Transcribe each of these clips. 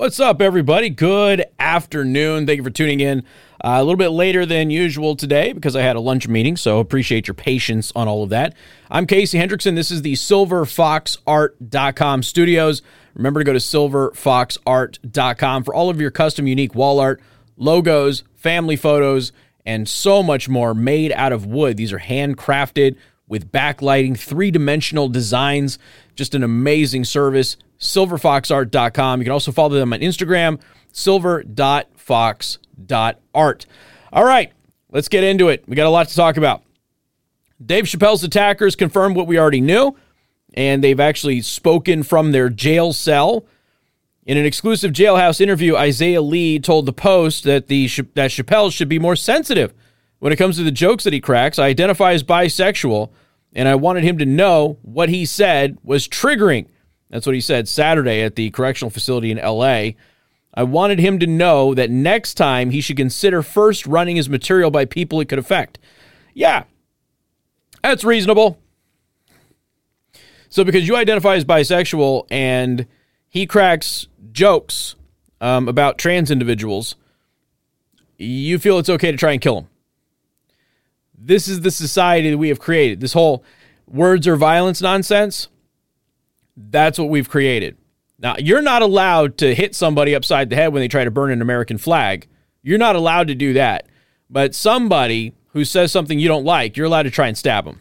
What's up, everybody? Good afternoon. Thank you for tuning in. Uh, a little bit later than usual today because I had a lunch meeting, so appreciate your patience on all of that. I'm Casey Hendrickson. This is the silverfoxart.com studios. Remember to go to silverfoxart.com for all of your custom, unique wall art, logos, family photos, and so much more made out of wood. These are handcrafted with backlighting, three dimensional designs. Just an amazing service silverfoxart.com. You can also follow them on Instagram, silver.fox.art. All right, let's get into it. We got a lot to talk about. Dave Chappelle's attackers confirmed what we already knew, and they've actually spoken from their jail cell. In an exclusive jailhouse interview, Isaiah Lee told the Post that the that Chappelle should be more sensitive when it comes to the jokes that he cracks. I identify as bisexual, and I wanted him to know what he said was triggering. That's what he said Saturday at the correctional facility in LA. I wanted him to know that next time he should consider first running his material by people it could affect. Yeah, that's reasonable. So, because you identify as bisexual and he cracks jokes um, about trans individuals, you feel it's okay to try and kill him. This is the society that we have created. This whole words are violence nonsense that's what we've created. Now, you're not allowed to hit somebody upside the head when they try to burn an American flag. You're not allowed to do that. But somebody who says something you don't like, you're allowed to try and stab them.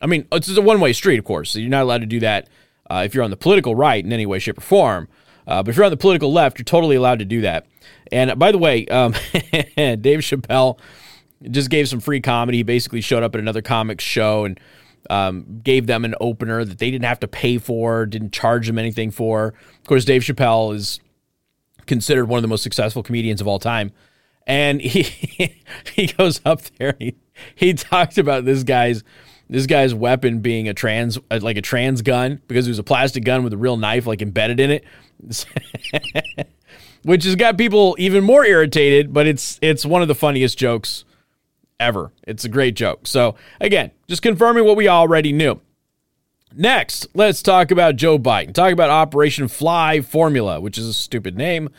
I mean, it's a one way street, of course. So you're not allowed to do that uh, if you're on the political right in any way, shape, or form. Uh, but if you're on the political left, you're totally allowed to do that. And by the way, um, Dave Chappelle just gave some free comedy. He basically showed up at another comics show and um, gave them an opener that they didn't have to pay for, didn't charge them anything for. Of course, Dave Chappelle is considered one of the most successful comedians of all time. And he he goes up there. He, he talked about this guy's this guy's weapon being a trans like a trans gun because it was a plastic gun with a real knife like embedded in it, which has got people even more irritated. But it's it's one of the funniest jokes ever. It's a great joke. So, again, just confirming what we already knew. Next, let's talk about Joe Biden. Talk about Operation Fly Formula, which is a stupid name.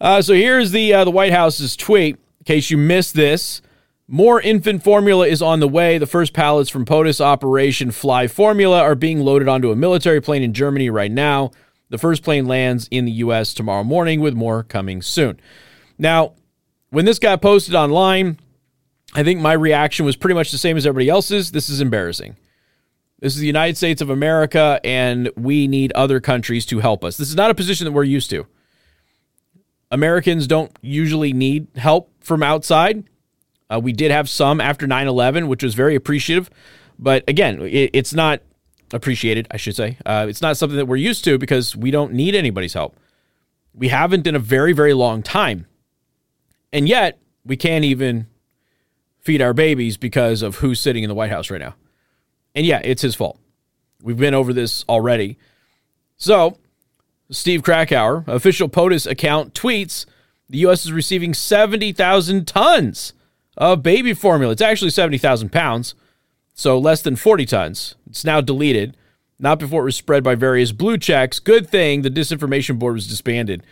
Uh, so here's the uh, the White House's tweet. In case you missed this, more infant formula is on the way. The first pallets from POTUS Operation Fly Formula are being loaded onto a military plane in Germany right now. The first plane lands in the U.S. tomorrow morning, with more coming soon. Now, when this got posted online, I think my reaction was pretty much the same as everybody else's. This is embarrassing. This is the United States of America, and we need other countries to help us. This is not a position that we're used to. Americans don't usually need help from outside. Uh, we did have some after 9 11, which was very appreciative. But again, it, it's not appreciated, I should say. Uh, it's not something that we're used to because we don't need anybody's help. We haven't in a very, very long time. And yet, we can't even feed our babies because of who's sitting in the White House right now. And yeah, it's his fault. We've been over this already. So, Steve Krakauer, official POTUS account, tweets the U.S. is receiving 70,000 tons of baby formula. It's actually 70,000 pounds, so less than 40 tons. It's now deleted, not before it was spread by various blue checks. Good thing the disinformation board was disbanded.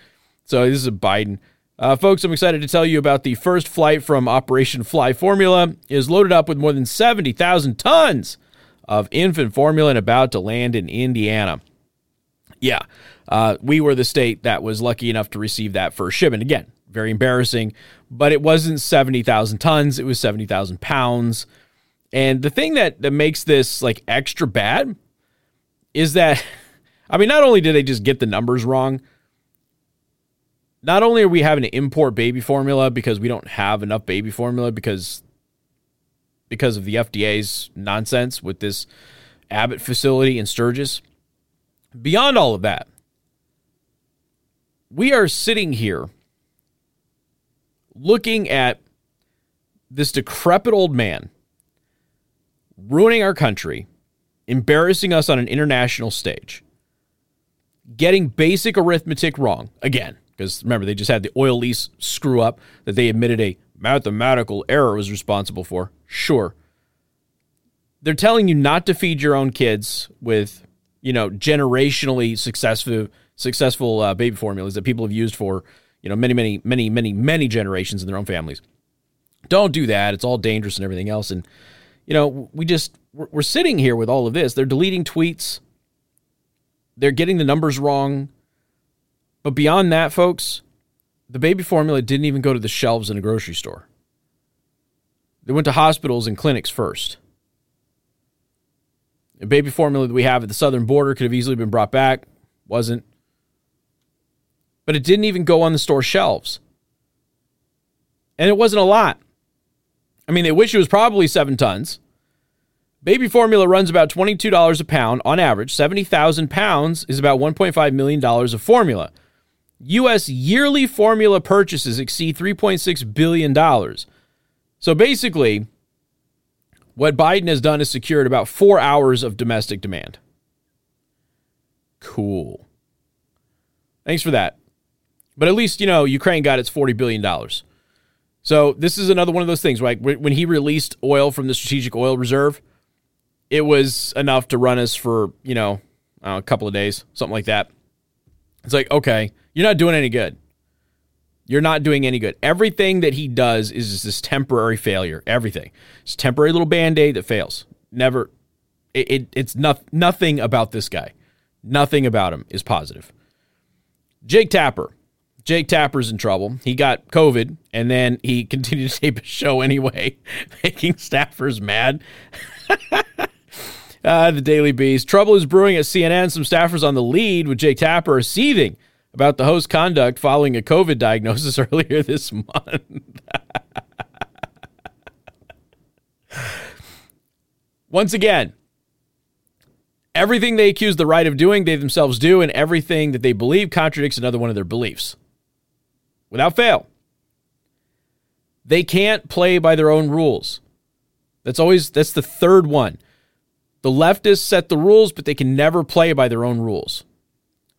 So, this is a Biden. Uh, folks, I'm excited to tell you about the first flight from Operation Fly Formula is loaded up with more than 70,000 tons of infant formula and about to land in Indiana. Yeah, uh, we were the state that was lucky enough to receive that first shipment. Again, very embarrassing, but it wasn't 70,000 tons, it was 70,000 pounds. And the thing that, that makes this like extra bad is that, I mean, not only did they just get the numbers wrong, not only are we having to import baby formula because we don't have enough baby formula because because of the FDA's nonsense with this Abbott facility in Sturgis. Beyond all of that, we are sitting here looking at this decrepit old man ruining our country, embarrassing us on an international stage, getting basic arithmetic wrong again. Because remember, they just had the oil lease screw up that they admitted a mathematical error was responsible for. Sure. They're telling you not to feed your own kids with, you know, generationally successful successful uh, baby formulas that people have used for you know many, many, many, many, many generations in their own families. Don't do that. It's all dangerous and everything else. And you know, we just we're, we're sitting here with all of this. They're deleting tweets. They're getting the numbers wrong. But beyond that, folks, the baby formula didn't even go to the shelves in a grocery store. They went to hospitals and clinics first. The baby formula that we have at the southern border could have easily been brought back, wasn't. But it didn't even go on the store shelves. And it wasn't a lot. I mean, they wish it was probably seven tons. Baby formula runs about $22 a pound on average. 70,000 pounds is about $1.5 million of formula. U.S. yearly formula purchases exceed $3.6 billion. So basically, what Biden has done is secured about four hours of domestic demand. Cool. Thanks for that. But at least, you know, Ukraine got its $40 billion. So this is another one of those things, right? When he released oil from the strategic oil reserve, it was enough to run us for, you know, uh, a couple of days, something like that. It's like, okay, you're not doing any good. You're not doing any good. Everything that he does is this temporary failure. Everything. It's temporary little band-aid that fails. Never it, it it's not, nothing about this guy. Nothing about him is positive. Jake Tapper. Jake Tapper's in trouble. He got COVID and then he continued to tape a show anyway, making staffers mad. uh, the Daily Beast. Trouble is brewing at CNN. Some staffers on the lead with Jake Tapper are seething about the host's conduct following a COVID diagnosis earlier this month. Once again, everything they accuse the right of doing, they themselves do, and everything that they believe contradicts another one of their beliefs. Without fail. They can't play by their own rules. That's always that's the third one. The leftists set the rules, but they can never play by their own rules.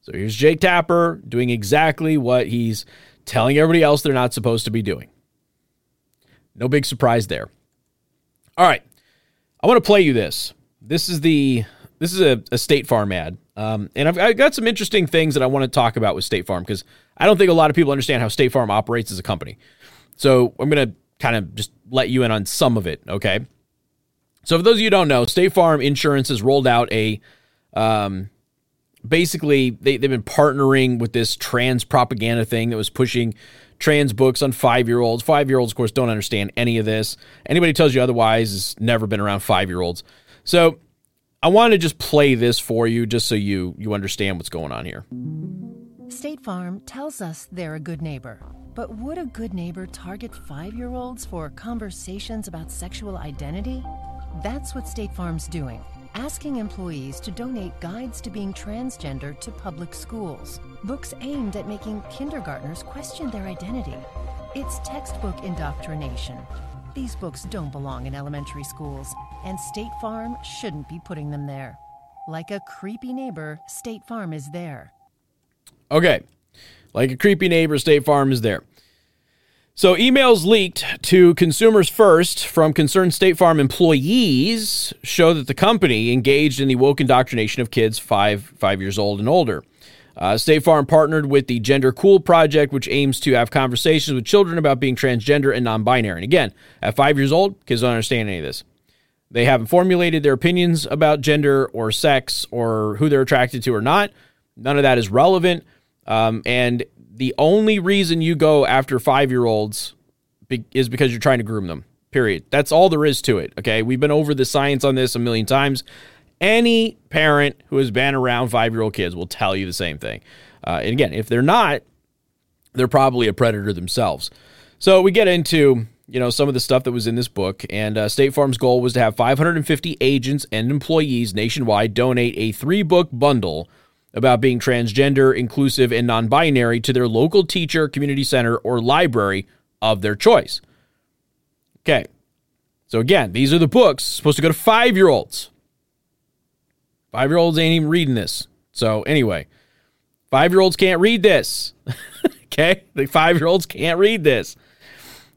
So here's Jake Tapper doing exactly what he's telling everybody else they're not supposed to be doing. No big surprise there. All right. I want to play you this. This is the this is a, a State Farm ad. Um, and I've, I've, got some interesting things that I want to talk about with State Farm because I don't think a lot of people understand how State Farm operates as a company. So I'm going to kind of just let you in on some of it, okay? So for those of you who don't know, State Farm Insurance has rolled out a um, basically they, they've been partnering with this trans propaganda thing that was pushing trans books on five year olds. Five year olds, of course, don't understand any of this. Anybody tells you otherwise has never been around five year olds. So I want to just play this for you just so you you understand what's going on here. State Farm tells us they're a good neighbor. But would a good neighbor target five year olds for conversations about sexual identity? That's what State Farm's doing asking employees to donate guides to being transgender to public schools, books aimed at making kindergartners question their identity. It's textbook indoctrination. These books don't belong in elementary schools, and State Farm shouldn't be putting them there. Like a creepy neighbor, State Farm is there. Okay. Like a creepy neighbor, State Farm is there. So, emails leaked to Consumers First from concerned State Farm employees show that the company engaged in the woke indoctrination of kids five five years old and older. Uh, State Farm partnered with the Gender Cool Project, which aims to have conversations with children about being transgender and non-binary. And again, at five years old, kids don't understand any of this. They haven't formulated their opinions about gender or sex or who they're attracted to or not. None of that is relevant. Um, and the only reason you go after five year olds be- is because you're trying to groom them. Period. That's all there is to it. Okay. We've been over the science on this a million times. Any parent who has been around five year old kids will tell you the same thing. Uh, and again, if they're not, they're probably a predator themselves. So we get into you know some of the stuff that was in this book, and uh, State Farm's goal was to have 550 agents and employees nationwide donate a three book bundle about being transgender, inclusive, and non binary to their local teacher, community center, or library of their choice. Okay. So, again, these are the books supposed to go to five year olds. Five year olds ain't even reading this. So, anyway, five year olds can't read this. okay. The five year olds can't read this.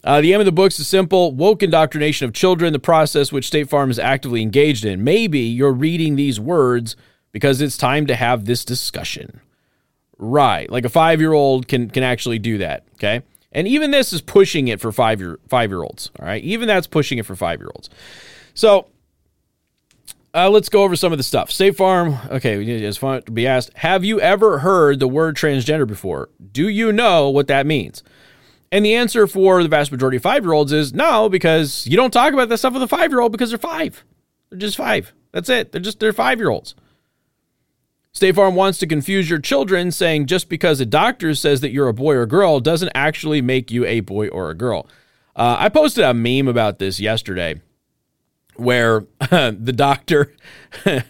Uh, the aim of the books is simple woke indoctrination of children, the process which State Farm is actively engaged in. Maybe you're reading these words because it's time to have this discussion. Right. Like a five year old can can actually do that. Okay. And even this is pushing it for five year five year olds. All right. Even that's pushing it for five year olds. So uh, let's go over some of the stuff. State Farm. Okay, it's fun to be asked. Have you ever heard the word transgender before? Do you know what that means? And the answer for the vast majority of five year olds is no, because you don't talk about that stuff with a five year old because they're five. They're just five. That's it. They're just they're five year olds. State Farm wants to confuse your children, saying just because a doctor says that you're a boy or girl doesn't actually make you a boy or a girl. Uh, I posted a meme about this yesterday where uh, the doctor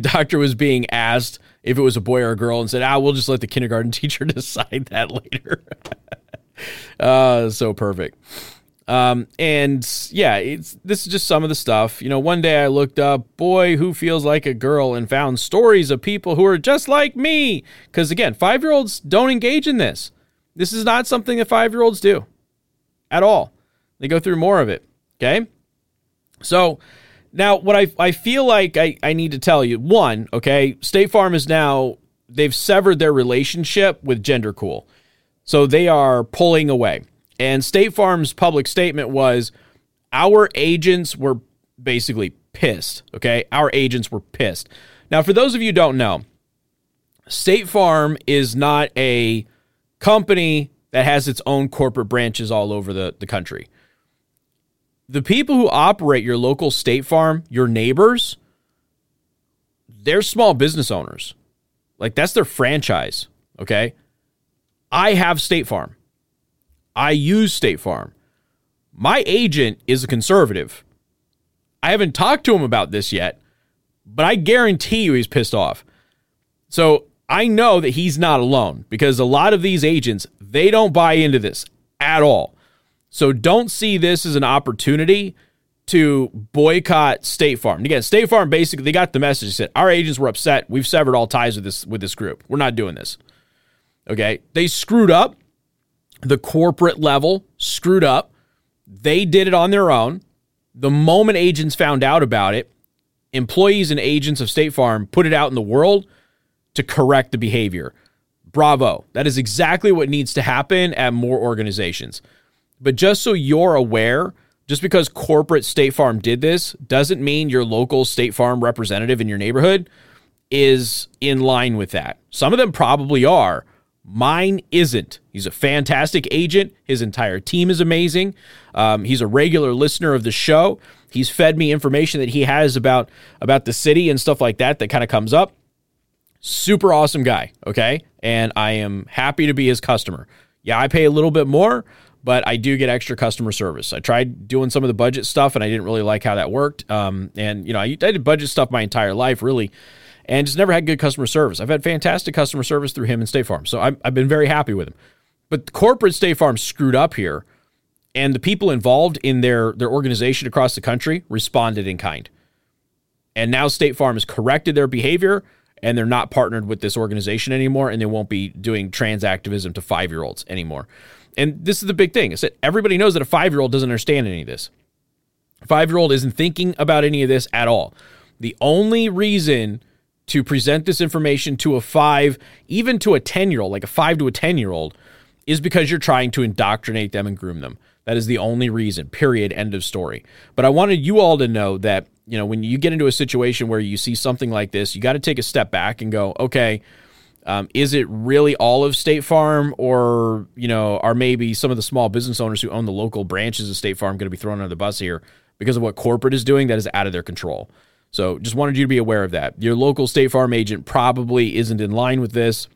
doctor was being asked if it was a boy or a girl and said, "Ah, we'll just let the kindergarten teacher decide that later." uh, so perfect. Um, and yeah, it's this is just some of the stuff. You know, one day I looked up boy who feels like a girl and found stories of people who are just like me. Because again, five year olds don't engage in this. This is not something that five year olds do at all. They go through more of it. Okay. So now what I, I feel like I, I need to tell you one, okay, State Farm is now, they've severed their relationship with Gender Cool. So they are pulling away. And State Farm's public statement was our agents were basically pissed. Okay. Our agents were pissed. Now, for those of you who don't know, State Farm is not a company that has its own corporate branches all over the, the country. The people who operate your local State Farm, your neighbors, they're small business owners. Like that's their franchise. Okay. I have State Farm. I use State Farm. My agent is a conservative. I haven't talked to him about this yet, but I guarantee you he's pissed off. So I know that he's not alone because a lot of these agents, they don't buy into this at all. So don't see this as an opportunity to boycott State Farm. And again, State Farm basically they got the message. They said our agents were upset. We've severed all ties with this with this group. We're not doing this. Okay, they screwed up the corporate level screwed up. They did it on their own. The moment agents found out about it, employees and agents of State Farm put it out in the world to correct the behavior. Bravo. That is exactly what needs to happen at more organizations. But just so you're aware, just because corporate State Farm did this doesn't mean your local State Farm representative in your neighborhood is in line with that. Some of them probably are, Mine isn't. He's a fantastic agent. His entire team is amazing. Um, he's a regular listener of the show. He's fed me information that he has about about the city and stuff like that that kind of comes up. Super awesome guy. Okay, and I am happy to be his customer. Yeah, I pay a little bit more, but I do get extra customer service. I tried doing some of the budget stuff, and I didn't really like how that worked. Um, and you know, I, I did budget stuff my entire life, really and just never had good customer service. I've had fantastic customer service through him and State Farm. So I've, I've been very happy with him. But corporate State Farm screwed up here, and the people involved in their, their organization across the country responded in kind. And now State Farm has corrected their behavior and they're not partnered with this organization anymore and they won't be doing trans activism to five year olds anymore. And this is the big thing is that everybody knows that a five year old doesn't understand any of this. Five year old isn't thinking about any of this at all. The only reason to present this information to a five, even to a 10 year old, like a five to a 10 year old, is because you're trying to indoctrinate them and groom them. That is the only reason, period, end of story. But I wanted you all to know that, you know, when you get into a situation where you see something like this, you got to take a step back and go, okay, um, is it really all of State Farm, or you know, are maybe some of the small business owners who own the local branches of State Farm going to be thrown under the bus here because of what corporate is doing that is out of their control? So just wanted you to be aware of that. Your local State Farm agent probably isn't in line with this.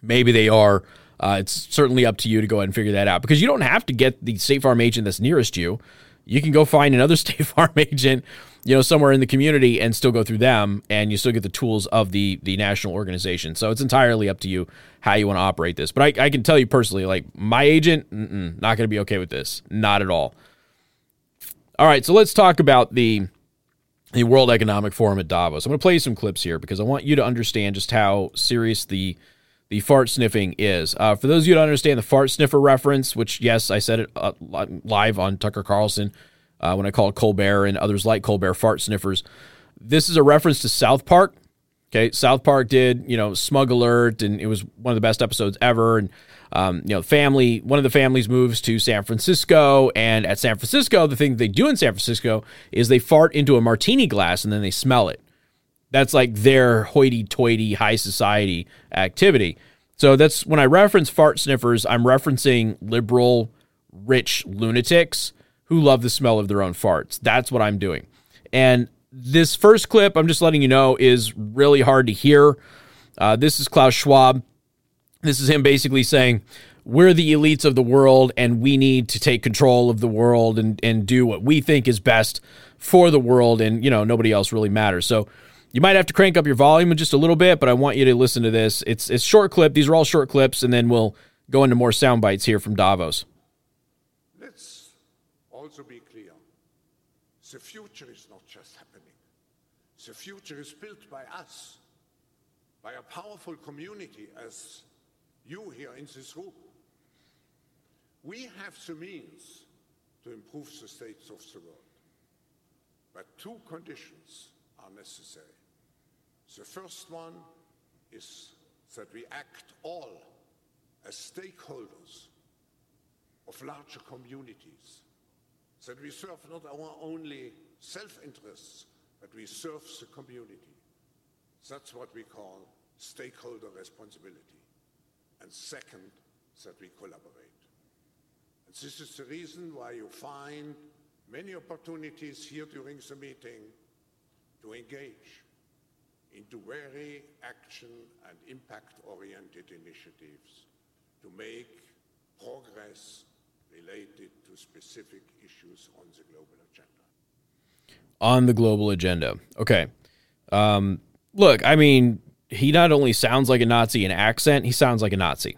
Maybe they are. Uh, it's certainly up to you to go ahead and figure that out because you don't have to get the State Farm agent that's nearest you. You can go find another State Farm agent, you know, somewhere in the community and still go through them, and you still get the tools of the the national organization. So it's entirely up to you how you want to operate this. But I, I can tell you personally, like my agent, not going to be okay with this, not at all. All right, so let's talk about the the World Economic Forum at Davos. I'm going to play some clips here because I want you to understand just how serious the the fart sniffing is. Uh, for those of you who don't understand the fart sniffer reference, which yes, I said it uh, live on Tucker Carlson uh, when I called Colbert and others like Colbert fart sniffers. This is a reference to South Park, Okay, South Park did, you know, Smug Alert, and it was one of the best episodes ever. And um, you know, family, one of the families moves to San Francisco, and at San Francisco, the thing they do in San Francisco is they fart into a martini glass and then they smell it. That's like their hoity-toity high society activity. So that's when I reference fart sniffers, I'm referencing liberal, rich lunatics who love the smell of their own farts. That's what I'm doing. And this first clip, I'm just letting you know, is really hard to hear. Uh, this is Klaus Schwab this is him basically saying, we're the elites of the world and we need to take control of the world and, and do what we think is best for the world. And, you know, nobody else really matters. So you might have to crank up your volume just a little bit, but I want you to listen to this. It's, it's short clip. These are all short clips. And then we'll go into more sound bites here from Davos. Let's also be clear. The future is not just happening. The future is built by us, by a powerful community as you here in this room. We have the means to improve the states of the world. But two conditions are necessary. The first one is that we act all as stakeholders of larger communities, that we serve not our only self-interests, but we serve the community. That's what we call stakeholder responsibility and second, that we collaborate. And this is the reason why you find many opportunities here during the meeting to engage into very action and impact-oriented initiatives to make progress related to specific issues on the global agenda. On the global agenda. Okay. Um, look, I mean, he not only sounds like a Nazi in accent, he sounds like a Nazi.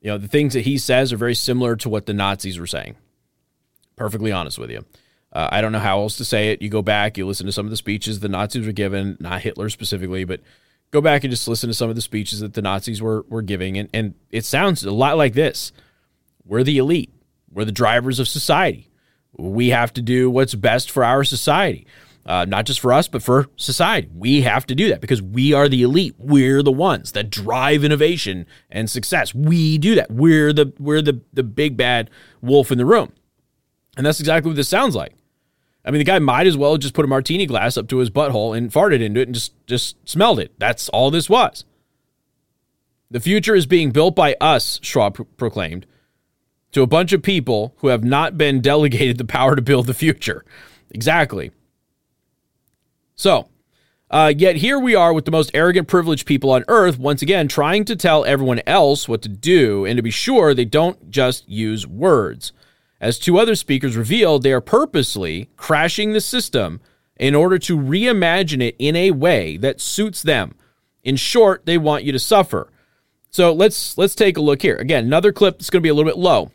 You know, the things that he says are very similar to what the Nazis were saying. Perfectly honest with you. Uh, I don't know how else to say it. You go back, you listen to some of the speeches the Nazis were given, not Hitler specifically, but go back and just listen to some of the speeches that the Nazis were, were giving. And, and it sounds a lot like this We're the elite, we're the drivers of society. We have to do what's best for our society uh, not just for us, but for society. We have to do that because we are the elite. We're the ones that drive innovation and success. We do that. We're the we're the the big bad wolf in the room, and that's exactly what this sounds like. I mean, the guy might as well just put a martini glass up to his butthole and farted into it and just just smelled it. That's all this was. The future is being built by us, Schwab pro- proclaimed, to a bunch of people who have not been delegated the power to build the future. Exactly. So, uh, yet here we are with the most arrogant, privileged people on earth, once again, trying to tell everyone else what to do, and to be sure, they don't just use words. As two other speakers revealed, they are purposely crashing the system in order to reimagine it in a way that suits them. In short, they want you to suffer. So let's let's take a look here. Again, another clip that's going to be a little bit low.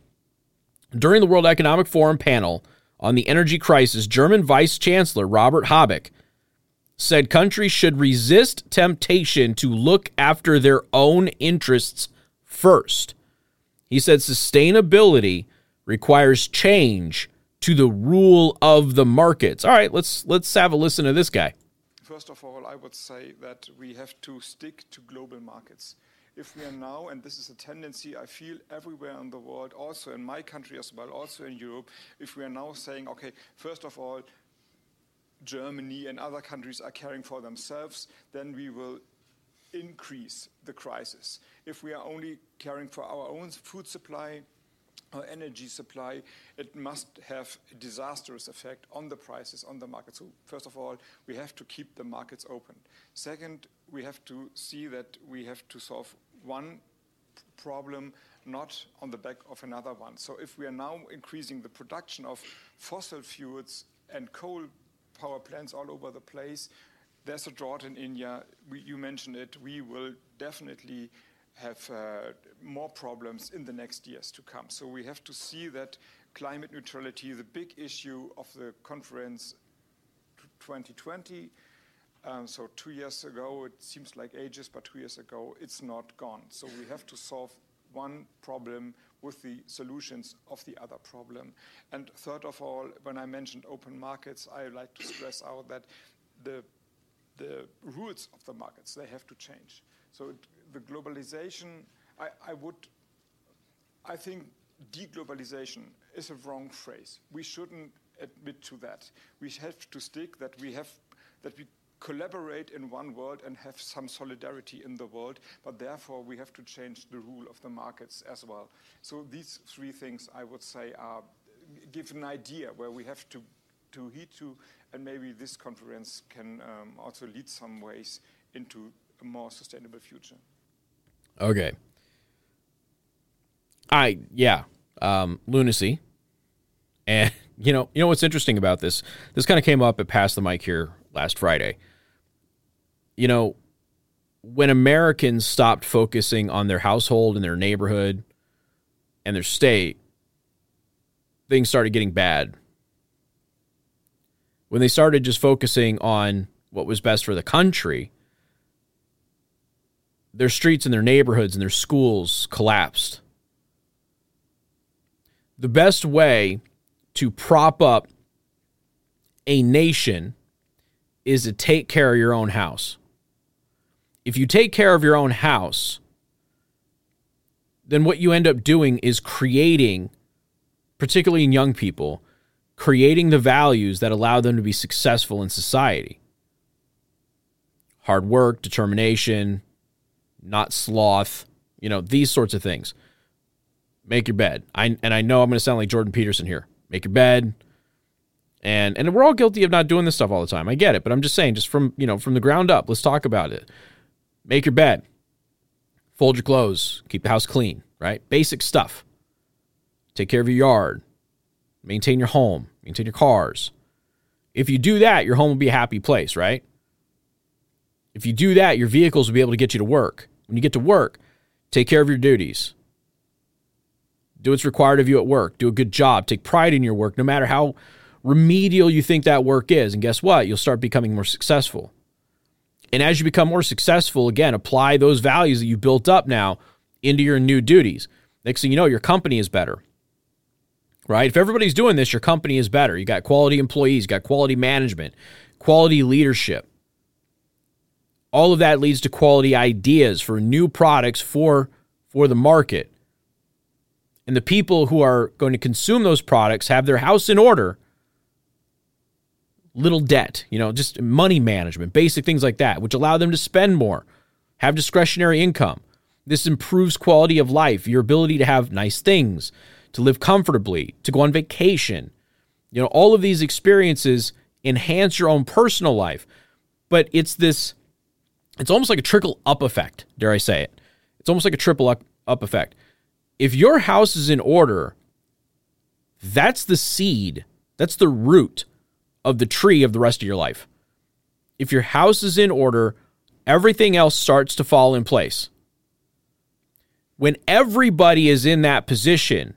During the World Economic Forum panel on the energy crisis, German Vice Chancellor Robert Habeck said countries should resist temptation to look after their own interests first. He said sustainability requires change to the rule of the markets. All right, let's let's have a listen to this guy. First of all, I would say that we have to stick to global markets. If we are now, and this is a tendency I feel everywhere in the world, also in my country as well, also in Europe, if we are now saying, okay, first of all, Germany and other countries are caring for themselves, then we will increase the crisis. If we are only caring for our own food supply, or energy supply, it must have a disastrous effect on the prices on the market. So first of all, we have to keep the markets open. Second, we have to see that we have to solve one problem not on the back of another one. So if we are now increasing the production of fossil fuels and coal power plants all over the place. There's a drought in India. We, you mentioned it. We will definitely have uh, more problems in the next years to come. So we have to see that climate neutrality, the big issue of the conference 2020. Um, so two years ago, it seems like ages, but two years ago, it's not gone. So we have to solve one problem with the solutions of the other problem. And third of all, when I mentioned open markets, I like to stress out that the the rules of the markets, they have to change. So the globalization, I, I would, I think deglobalization is a wrong phrase. We shouldn't admit to that. We have to stick that we have, that we collaborate in one world and have some solidarity in the world, but therefore we have to change the rule of the markets as well. So these three things I would say are give an idea where we have to to heed to, and maybe this conference can um, also lead some ways into a more sustainable future. Okay. I yeah, um, lunacy, and you know you know what's interesting about this? This kind of came up at Pass the Mic here last Friday. You know, when Americans stopped focusing on their household and their neighborhood and their state, things started getting bad when they started just focusing on what was best for the country, their streets and their neighborhoods and their schools collapsed. The best way to prop up a nation is to take care of your own house. If you take care of your own house, then what you end up doing is creating, particularly in young people, creating the values that allow them to be successful in society hard work, determination, not sloth, you know, these sorts of things. Make your bed. I and I know I'm going to sound like Jordan Peterson here. Make your bed. And and we're all guilty of not doing this stuff all the time. I get it, but I'm just saying just from, you know, from the ground up, let's talk about it. Make your bed. Fold your clothes, keep the house clean, right? Basic stuff. Take care of your yard maintain your home, maintain your cars. If you do that, your home will be a happy place, right? If you do that, your vehicles will be able to get you to work. When you get to work, take care of your duties. Do what's required of you at work. Do a good job. Take pride in your work, no matter how remedial you think that work is. And guess what? You'll start becoming more successful. And as you become more successful, again, apply those values that you built up now into your new duties. Next thing you know, your company is better right? If everybody's doing this, your company is better. You got quality employees, you got quality management, quality leadership. All of that leads to quality ideas for new products for for the market. And the people who are going to consume those products have their house in order. Little debt, you know, just money management, basic things like that, which allow them to spend more, have discretionary income. This improves quality of life, your ability to have nice things, to live comfortably, to go on vacation. You know, all of these experiences enhance your own personal life. But it's this, it's almost like a trickle up effect, dare I say it. It's almost like a triple up, up effect. If your house is in order, that's the seed, that's the root of the tree of the rest of your life. If your house is in order, everything else starts to fall in place. When everybody is in that position,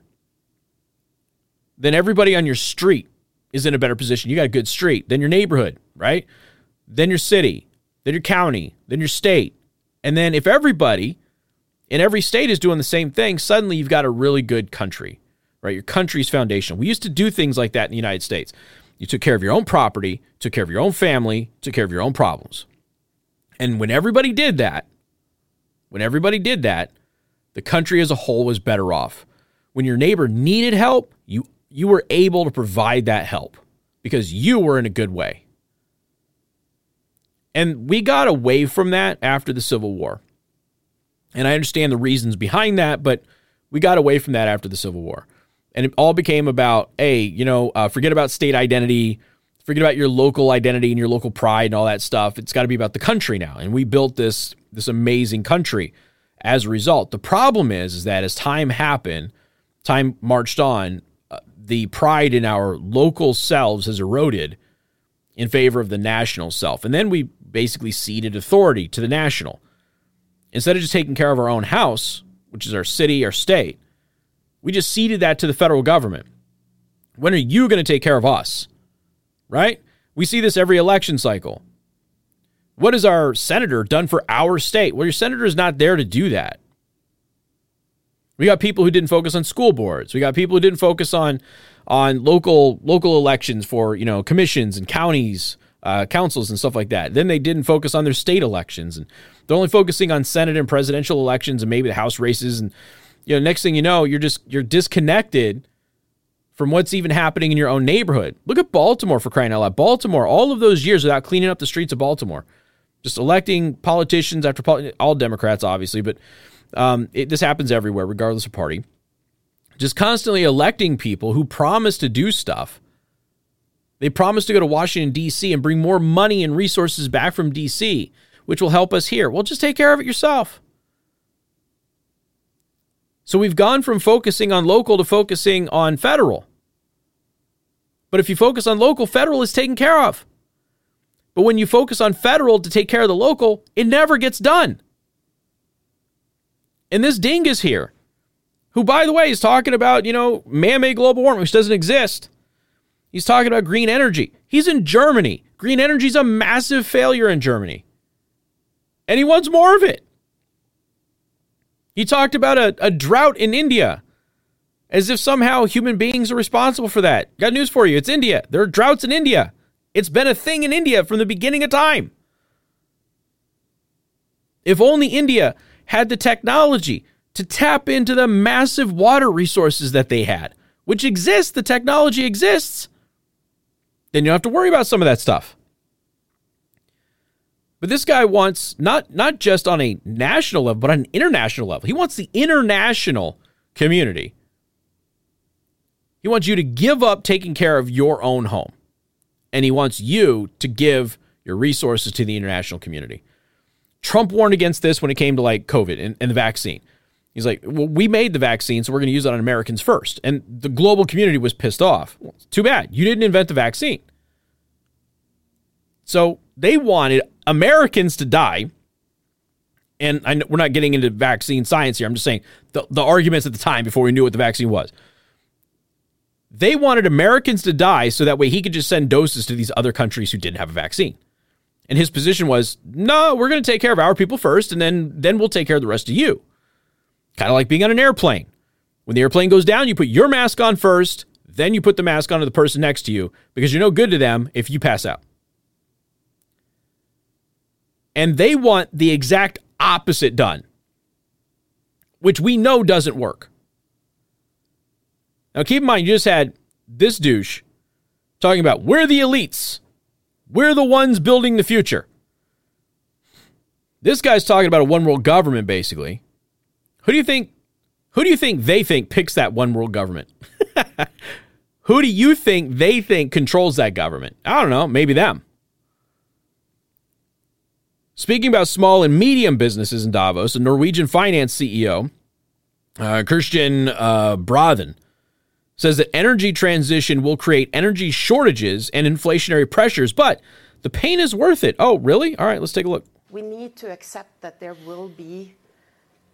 then everybody on your street is in a better position. You got a good street, then your neighborhood, right? Then your city, then your county, then your state. And then if everybody in every state is doing the same thing, suddenly you've got a really good country, right? Your country's foundation. We used to do things like that in the United States. You took care of your own property, took care of your own family, took care of your own problems. And when everybody did that, when everybody did that, the country as a whole was better off. When your neighbor needed help, you you were able to provide that help because you were in a good way. And we got away from that after the Civil War. And I understand the reasons behind that, but we got away from that after the Civil War. And it all became about, hey, you know, uh, forget about state identity, forget about your local identity and your local pride and all that stuff. It's got to be about the country now. And we built this this amazing country as a result. The problem is, is that as time happened, time marched on, the pride in our local selves has eroded in favor of the national self. And then we basically ceded authority to the national. Instead of just taking care of our own house, which is our city, our state, we just ceded that to the federal government. When are you going to take care of us? Right? We see this every election cycle. What has our senator done for our state? Well, your senator is not there to do that. We got people who didn't focus on school boards. We got people who didn't focus on on local local elections for you know commissions and counties uh, councils and stuff like that. Then they didn't focus on their state elections, and they're only focusing on Senate and presidential elections and maybe the House races. And you know, next thing you know, you're just you're disconnected from what's even happening in your own neighborhood. Look at Baltimore for crying out loud. Baltimore, all of those years without cleaning up the streets of Baltimore, just electing politicians after all Democrats, obviously, but um, it, this happens everywhere, regardless of party. Just constantly electing people who promise to do stuff. They promise to go to Washington, D.C. and bring more money and resources back from D.C., which will help us here. Well, just take care of it yourself. So we've gone from focusing on local to focusing on federal. But if you focus on local, federal is taken care of. But when you focus on federal to take care of the local, it never gets done. And this dingus here, who, by the way, is talking about, you know, man made global warming, which doesn't exist. He's talking about green energy. He's in Germany. Green energy is a massive failure in Germany. And he wants more of it. He talked about a, a drought in India as if somehow human beings are responsible for that. Got news for you it's India. There are droughts in India. It's been a thing in India from the beginning of time. If only India had the technology to tap into the massive water resources that they had, which exists, the technology exists, then you don't have to worry about some of that stuff. But this guy wants not not just on a national level, but on an international level. He wants the international community. He wants you to give up taking care of your own home. And he wants you to give your resources to the international community. Trump warned against this when it came to like COVID and, and the vaccine. He's like, well, we made the vaccine, so we're going to use it on Americans first. And the global community was pissed off. Well, too bad. You didn't invent the vaccine. So they wanted Americans to die. And I know we're not getting into vaccine science here. I'm just saying the, the arguments at the time before we knew what the vaccine was. They wanted Americans to die so that way he could just send doses to these other countries who didn't have a vaccine. And his position was, no, we're going to take care of our people first, and then then we'll take care of the rest of you. Kind of like being on an airplane. When the airplane goes down, you put your mask on first, then you put the mask on to the person next to you because you're no good to them if you pass out. And they want the exact opposite done, which we know doesn't work. Now, keep in mind, you just had this douche talking about we're the elites, we're the ones building the future. This guy's talking about a one world government, basically. Who do you think? Who do you think they think picks that one world government? who do you think they think controls that government? I don't know. Maybe them. Speaking about small and medium businesses in Davos, a Norwegian finance CEO, uh, Christian uh, says that energy transition will create energy shortages and inflationary pressures, but the pain is worth it. Oh, really? All right, let's take a look. We need to accept that there will be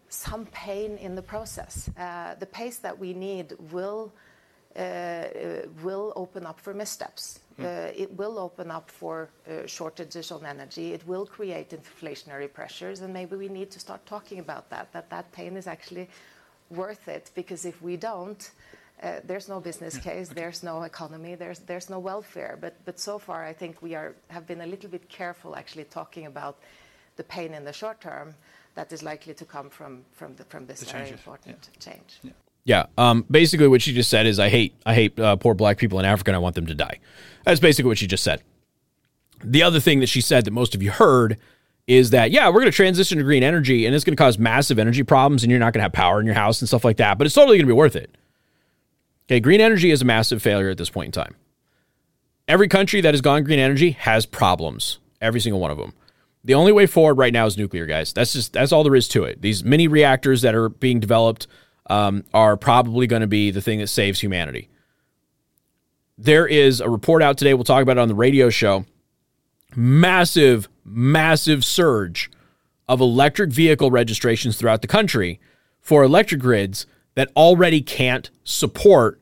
some pain in the process. Uh, the pace that we need will uh, will open up for missteps. Hmm. Uh, it will open up for uh, shortages on energy. It will create inflationary pressures, and maybe we need to start talking about that. That that pain is actually worth it because if we don't, uh, there's no business case, there's no economy, there's there's no welfare. But but so far, I think we are have been a little bit careful actually talking about the pain in the short term that is likely to come from from the, from this very important change. Yeah. Um, basically, what she just said is, I hate, I hate uh, poor black people in Africa, and I want them to die. That's basically what she just said. The other thing that she said that most of you heard is that yeah, we're going to transition to green energy, and it's going to cause massive energy problems, and you're not going to have power in your house and stuff like that. But it's totally going to be worth it. Okay, green energy is a massive failure at this point in time. Every country that has gone green energy has problems. Every single one of them. The only way forward right now is nuclear, guys. That's just that's all there is to it. These mini reactors that are being developed um, are probably going to be the thing that saves humanity. There is a report out today. We'll talk about it on the radio show. Massive, massive surge of electric vehicle registrations throughout the country for electric grids that already can't support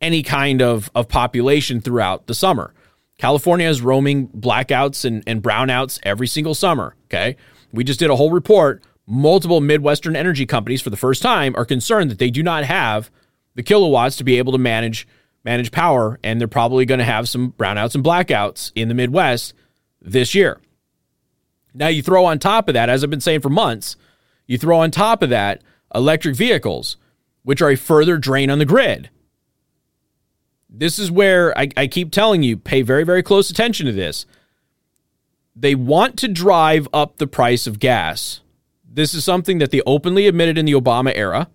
any kind of, of population throughout the summer. California has roaming blackouts and, and brownouts every single summer. Okay. We just did a whole report multiple Midwestern energy companies for the first time are concerned that they do not have the kilowatts to be able to manage manage power, and they're probably going to have some brownouts and blackouts in the Midwest this year. Now, you throw on top of that, as I've been saying for months, you throw on top of that electric vehicles, which are a further drain on the grid. This is where I, I keep telling you pay very, very close attention to this. They want to drive up the price of gas. This is something that they openly admitted in the Obama era.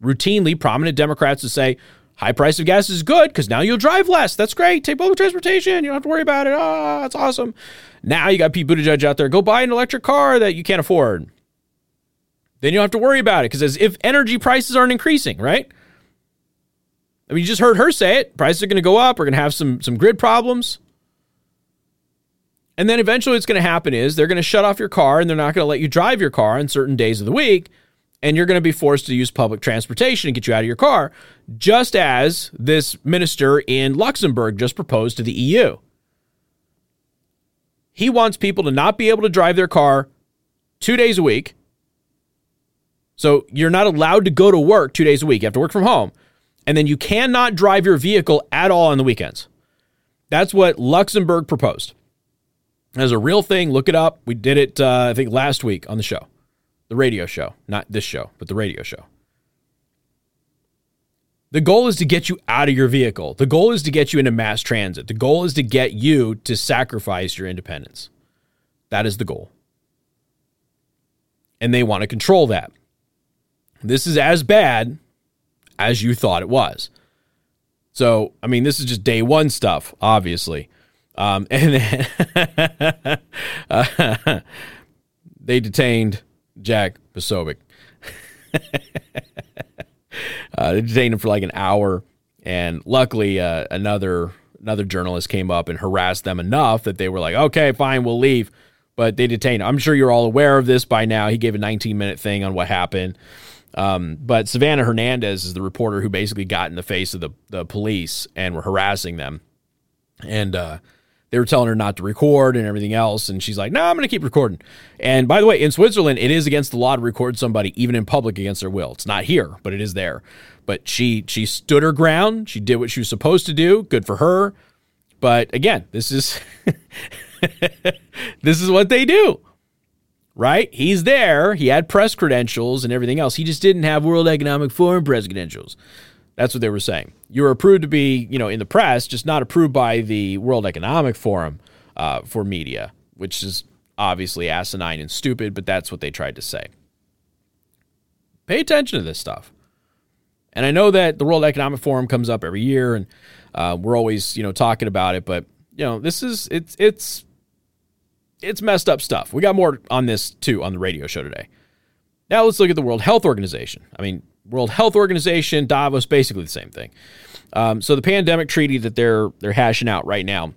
Routinely, prominent Democrats would say, high price of gas is good because now you'll drive less. That's great. Take public transportation. You don't have to worry about it. Ah, that's awesome. Now you got Pete Buttigieg out there. Go buy an electric car that you can't afford. Then you don't have to worry about it because as if energy prices aren't increasing, right? I mean, you just heard her say it. Prices are going to go up. We're going to have some some grid problems. And then eventually what's going to happen is they're going to shut off your car and they're not going to let you drive your car on certain days of the week. And you're going to be forced to use public transportation to get you out of your car, just as this minister in Luxembourg just proposed to the EU. He wants people to not be able to drive their car two days a week. So you're not allowed to go to work two days a week. You have to work from home and then you cannot drive your vehicle at all on the weekends. That's what Luxembourg proposed. As a real thing. Look it up. We did it, uh, I think, last week on the show, the radio show, not this show, but the radio show. The goal is to get you out of your vehicle. The goal is to get you into mass transit. The goal is to get you to sacrifice your independence. That is the goal. And they want to control that. This is as bad as you thought it was. So, I mean, this is just day one stuff, obviously. Um, and then uh, they detained Jack Posobiec. uh, they detained him for like an hour, and luckily, uh, another another journalist came up and harassed them enough that they were like, "Okay, fine, we'll leave." But they detained. Him. I'm sure you're all aware of this by now. He gave a 19 minute thing on what happened. Um, but Savannah Hernandez is the reporter who basically got in the face of the, the police and were harassing them. And uh, they were telling her not to record and everything else. And she's like, no, I'm going to keep recording. And by the way, in Switzerland, it is against the law to record somebody even in public against their will. It's not here, but it is there. But she she stood her ground. She did what she was supposed to do. Good for her. But again, this is this is what they do right? He's there. He had press credentials and everything else. He just didn't have World Economic Forum press credentials. That's what they were saying. You were approved to be, you know, in the press, just not approved by the World Economic Forum uh, for media, which is obviously asinine and stupid, but that's what they tried to say. Pay attention to this stuff. And I know that the World Economic Forum comes up every year, and uh, we're always, you know, talking about it. But you know, this is it's it's it's messed up stuff. We got more on this too on the radio show today. Now let's look at the World Health Organization. I mean, World Health Organization, Davos, basically the same thing. Um, so the pandemic treaty that they're they're hashing out right now.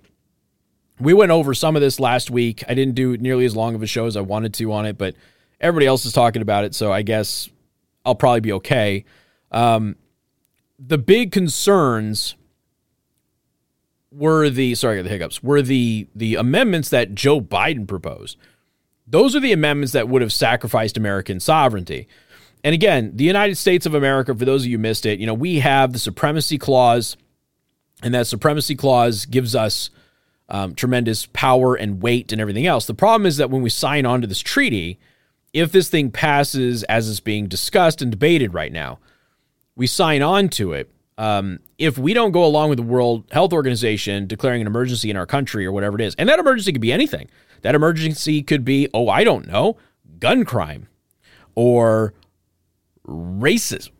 We went over some of this last week. I didn't do nearly as long of a show as I wanted to on it, but everybody else is talking about it, so I guess I'll probably be okay. Um, the big concerns were the sorry the hiccups were the the amendments that Joe Biden proposed. Those are the amendments that would have sacrificed American sovereignty. And again, the United States of America, for those of you missed it, you know, we have the supremacy clause, and that supremacy clause gives us um, tremendous power and weight and everything else. The problem is that when we sign on to this treaty, if this thing passes as is being discussed and debated right now, we sign on to it um, if we don't go along with the World Health Organization declaring an emergency in our country or whatever it is, and that emergency could be anything. That emergency could be, oh, I don't know, gun crime or racism.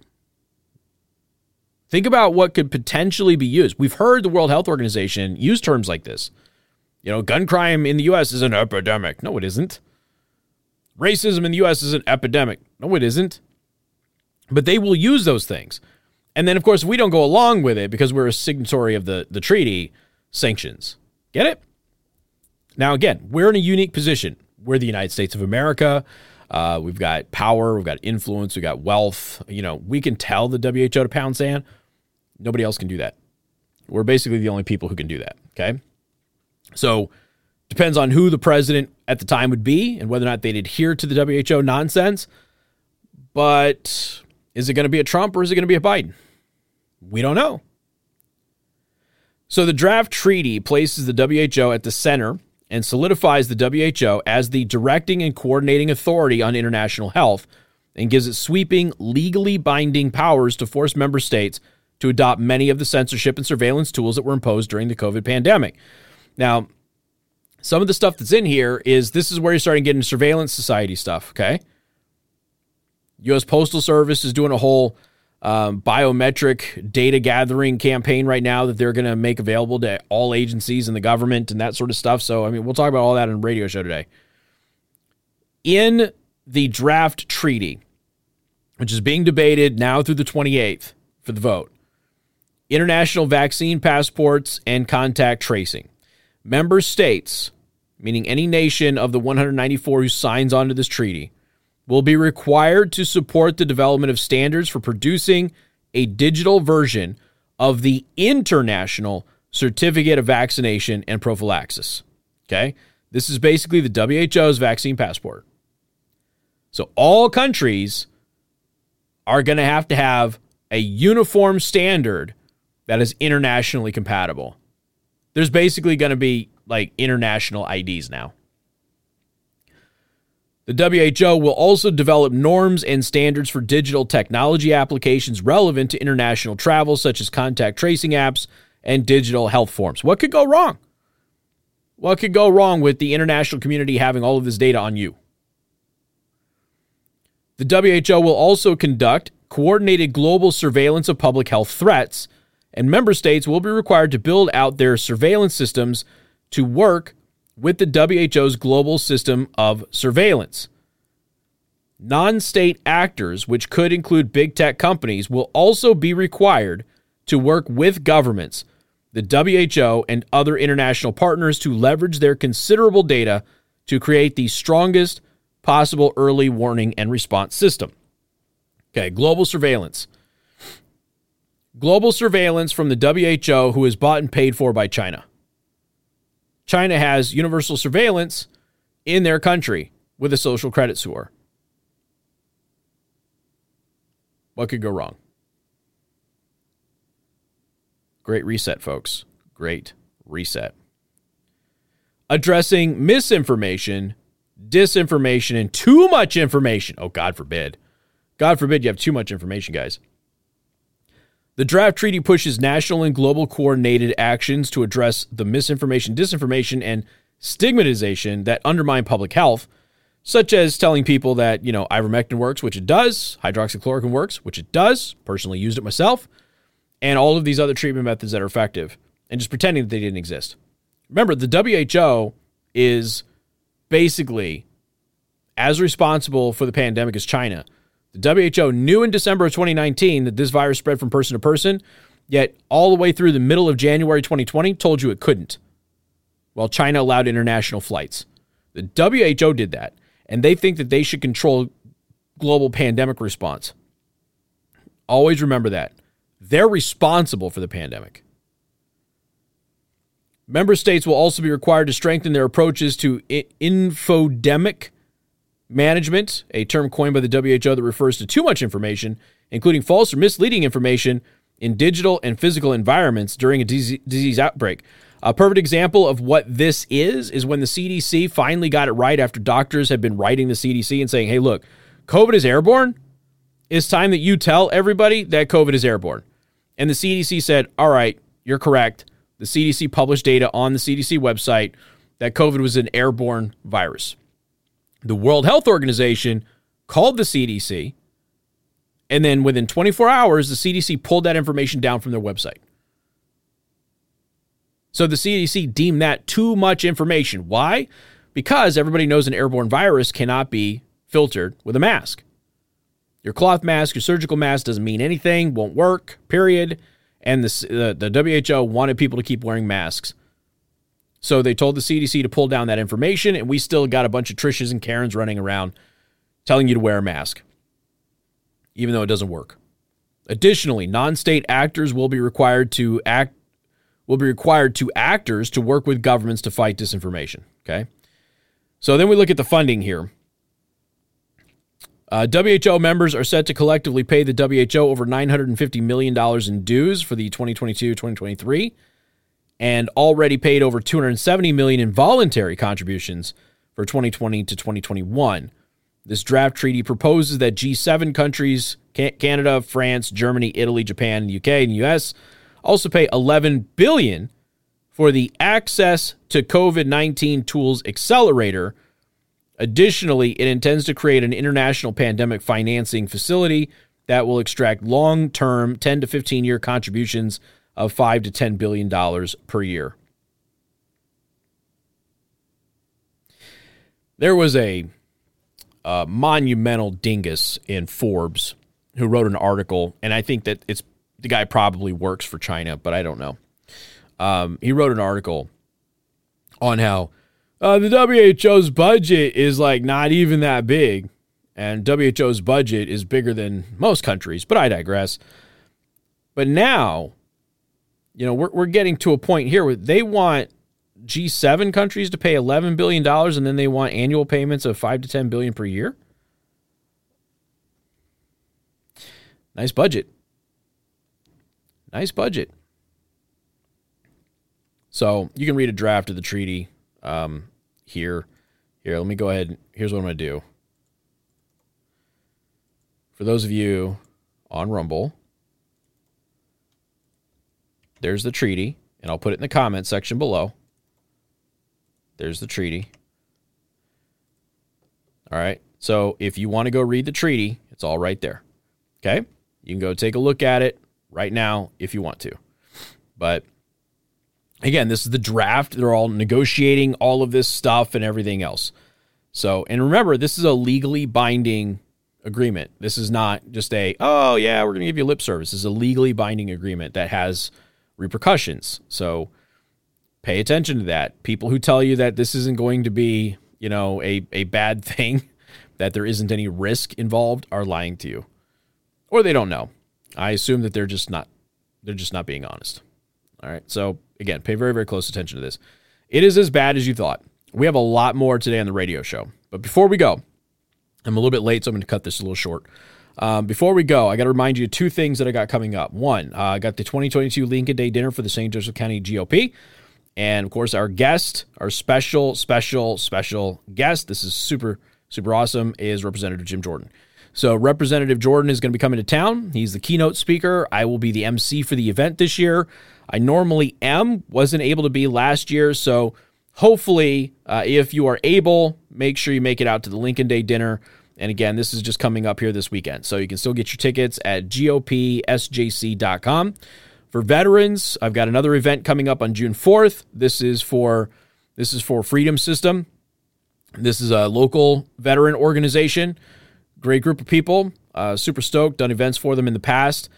Think about what could potentially be used. We've heard the World Health Organization use terms like this. You know, gun crime in the U.S. is an epidemic. No, it isn't. Racism in the U.S. is an epidemic. No, it isn't. But they will use those things. And then, of course, we don't go along with it because we're a signatory of the, the treaty sanctions. Get it? Now, again, we're in a unique position. We're the United States of America. Uh, we've got power, we've got influence, we've got wealth. You know, we can tell the WHO to pound sand. Nobody else can do that. We're basically the only people who can do that. Okay. So, depends on who the president at the time would be and whether or not they'd adhere to the WHO nonsense. But is it going to be a Trump or is it going to be a Biden? We don't know. So the draft treaty places the WHO at the center and solidifies the WHO as the directing and coordinating authority on international health and gives it sweeping, legally binding powers to force member states to adopt many of the censorship and surveillance tools that were imposed during the COVID pandemic. Now, some of the stuff that's in here is this is where you're starting getting surveillance society stuff, okay? US Postal Service is doing a whole um, biometric data gathering campaign right now that they're going to make available to all agencies in the government and that sort of stuff. So, I mean, we'll talk about all that in radio show today. In the draft treaty, which is being debated now through the 28th for the vote, international vaccine passports and contact tracing. Member states, meaning any nation of the 194 who signs onto this treaty, will be required to support the development of standards for producing a digital version of the international certificate of vaccination and prophylaxis. Okay? This is basically the WHO's vaccine passport. So all countries are going to have to have a uniform standard that is internationally compatible. There's basically going to be like international IDs now. The WHO will also develop norms and standards for digital technology applications relevant to international travel, such as contact tracing apps and digital health forms. What could go wrong? What could go wrong with the international community having all of this data on you? The WHO will also conduct coordinated global surveillance of public health threats, and member states will be required to build out their surveillance systems to work with the WHO's global system of surveillance. Non state actors, which could include big tech companies, will also be required to work with governments, the WHO, and other international partners to leverage their considerable data to create the strongest possible early warning and response system. Okay, global surveillance. Global surveillance from the WHO, who is bought and paid for by China. China has universal surveillance in their country with a social credit score. What could go wrong? Great reset, folks. Great reset. Addressing misinformation, disinformation, and too much information. Oh, God forbid. God forbid you have too much information, guys. The draft treaty pushes national and global coordinated actions to address the misinformation, disinformation, and stigmatization that undermine public health, such as telling people that, you know, ivermectin works, which it does, hydroxychloroquine works, which it does, personally used it myself, and all of these other treatment methods that are effective, and just pretending that they didn't exist. Remember, the WHO is basically as responsible for the pandemic as China. The WHO knew in December of 2019 that this virus spread from person to person, yet all the way through the middle of January 2020 told you it couldn't. While China allowed international flights. The WHO did that, and they think that they should control global pandemic response. Always remember that. They're responsible for the pandemic. Member states will also be required to strengthen their approaches to infodemic management, a term coined by the WHO that refers to too much information, including false or misleading information in digital and physical environments during a disease outbreak. A perfect example of what this is is when the CDC finally got it right after doctors had been writing the CDC and saying, hey, look, COVID is airborne. It's time that you tell everybody that COVID is airborne. And the CDC said, all right, you're correct. The CDC published data on the CDC website that COVID was an airborne virus. The World Health Organization called the CDC, and then within 24 hours, the CDC pulled that information down from their website. So the CDC deemed that too much information. Why? Because everybody knows an airborne virus cannot be filtered with a mask. Your cloth mask, your surgical mask doesn't mean anything, won't work, period. And the, the, the WHO wanted people to keep wearing masks. So they told the CDC to pull down that information, and we still got a bunch of Trishas and Karens running around telling you to wear a mask, even though it doesn't work. Additionally, non-state actors will be required to act will be required to actors to work with governments to fight disinformation. Okay. So then we look at the funding here. Uh, WHO members are set to collectively pay the WHO over $950 million in dues for the 2022 2023 and already paid over 270 million in voluntary contributions for 2020 to 2021. This draft treaty proposes that G7 countries, Canada, France, Germany, Italy, Japan, UK, and US also pay 11 billion for the Access to COVID-19 Tools Accelerator. Additionally, it intends to create an international pandemic financing facility that will extract long-term 10 to 15 year contributions of 5 to 10 billion dollars per year. There was a, a monumental dingus in Forbes who wrote an article, and I think that it's the guy probably works for China, but I don't know. Um, he wrote an article on how uh, the WHO's budget is like not even that big, and WHO's budget is bigger than most countries. But I digress. But now, you know, we're we're getting to a point here where they want G7 countries to pay 11 billion dollars, and then they want annual payments of five to 10 billion per year. Nice budget. Nice budget. So you can read a draft of the treaty um, here. Here, let me go ahead. Here's what I'm going to do. For those of you on Rumble, there's the treaty, and I'll put it in the comment section below. There's the treaty. All right. So if you want to go read the treaty, it's all right there. Okay. You can go take a look at it right now if you want to. But again, this is the draft. They're all negotiating all of this stuff and everything else. So, and remember, this is a legally binding agreement. This is not just a, oh, yeah, we're going to give you lip service. This is a legally binding agreement that has repercussions. So, pay attention to that. People who tell you that this isn't going to be, you know, a, a bad thing, that there isn't any risk involved, are lying to you. Or they don't know. I assume that they're just not they're just not being honest. All right. So again, pay very, very close attention to this. It is as bad as you thought. We have a lot more today on the radio show. But before we go, I'm a little bit late, so I'm going to cut this a little short. Um, before we go, I got to remind you of two things that I got coming up. One, uh, I got the 2022 Lincoln Day dinner for the St. Joseph County GOP. And of course, our guest, our special, special, special guest, this is super, super awesome, is Representative Jim Jordan. So, Representative Jordan is going to be coming to town. He's the keynote speaker. I will be the MC for the event this year. I normally am, wasn't able to be last year. So, hopefully, uh, if you are able, make sure you make it out to the Lincoln Day dinner. And again, this is just coming up here this weekend. So, you can still get your tickets at gopsjc.com. For veterans, I've got another event coming up on June 4th. This is for this is for Freedom System. This is a local veteran organization great group of people. Uh, super stoked. Done events for them in the past,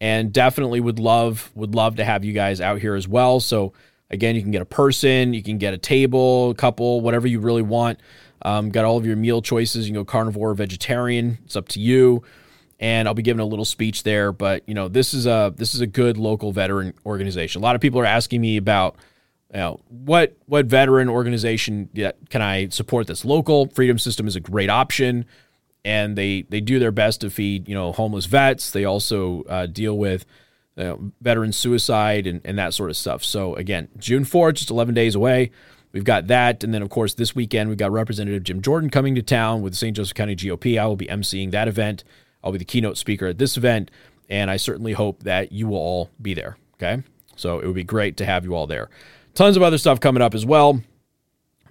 and definitely would love would love to have you guys out here as well. So again, you can get a person, you can get a table, a couple, whatever you really want. Um, got all of your meal choices. You can go carnivore, vegetarian. It's up to you. And I'll be giving a little speech there. But you know, this is a this is a good local veteran organization. A lot of people are asking me about you know what what veteran organization can I support that's local. Freedom System is a great option and they they do their best to feed you know homeless vets. They also uh, deal with veteran suicide and, and that sort of stuff. So again, June fourth, just eleven days away. We've got that, and then of course this weekend we've got Representative Jim Jordan coming to town with the St. Joseph County GOP. I will be emceeing that event. I'll be the keynote speaker at this event, and I certainly hope that you will all be there. Okay, so it would be great to have you all there. Tons of other stuff coming up as well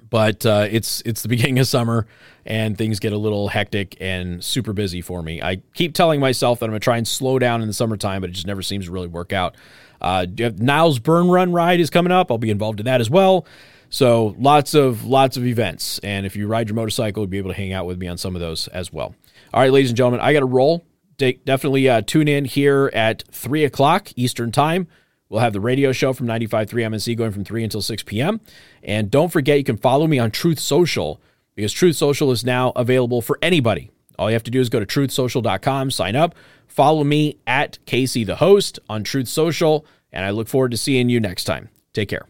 but uh, it's it's the beginning of summer and things get a little hectic and super busy for me. I keep telling myself that I'm gonna try and slow down in the summertime, but it just never seems to really work out. Uh, Niles Burn Run ride is coming up. I'll be involved in that as well. So lots of lots of events, and if you ride your motorcycle, you'll be able to hang out with me on some of those as well. All right, ladies and gentlemen, I got to roll. definitely uh, tune in here at three o'clock Eastern time We'll have the radio show from 95.3 MNC going from 3 until 6 p.m. And don't forget, you can follow me on Truth Social because Truth Social is now available for anybody. All you have to do is go to truthsocial.com, sign up, follow me at Casey the host on Truth Social, and I look forward to seeing you next time. Take care.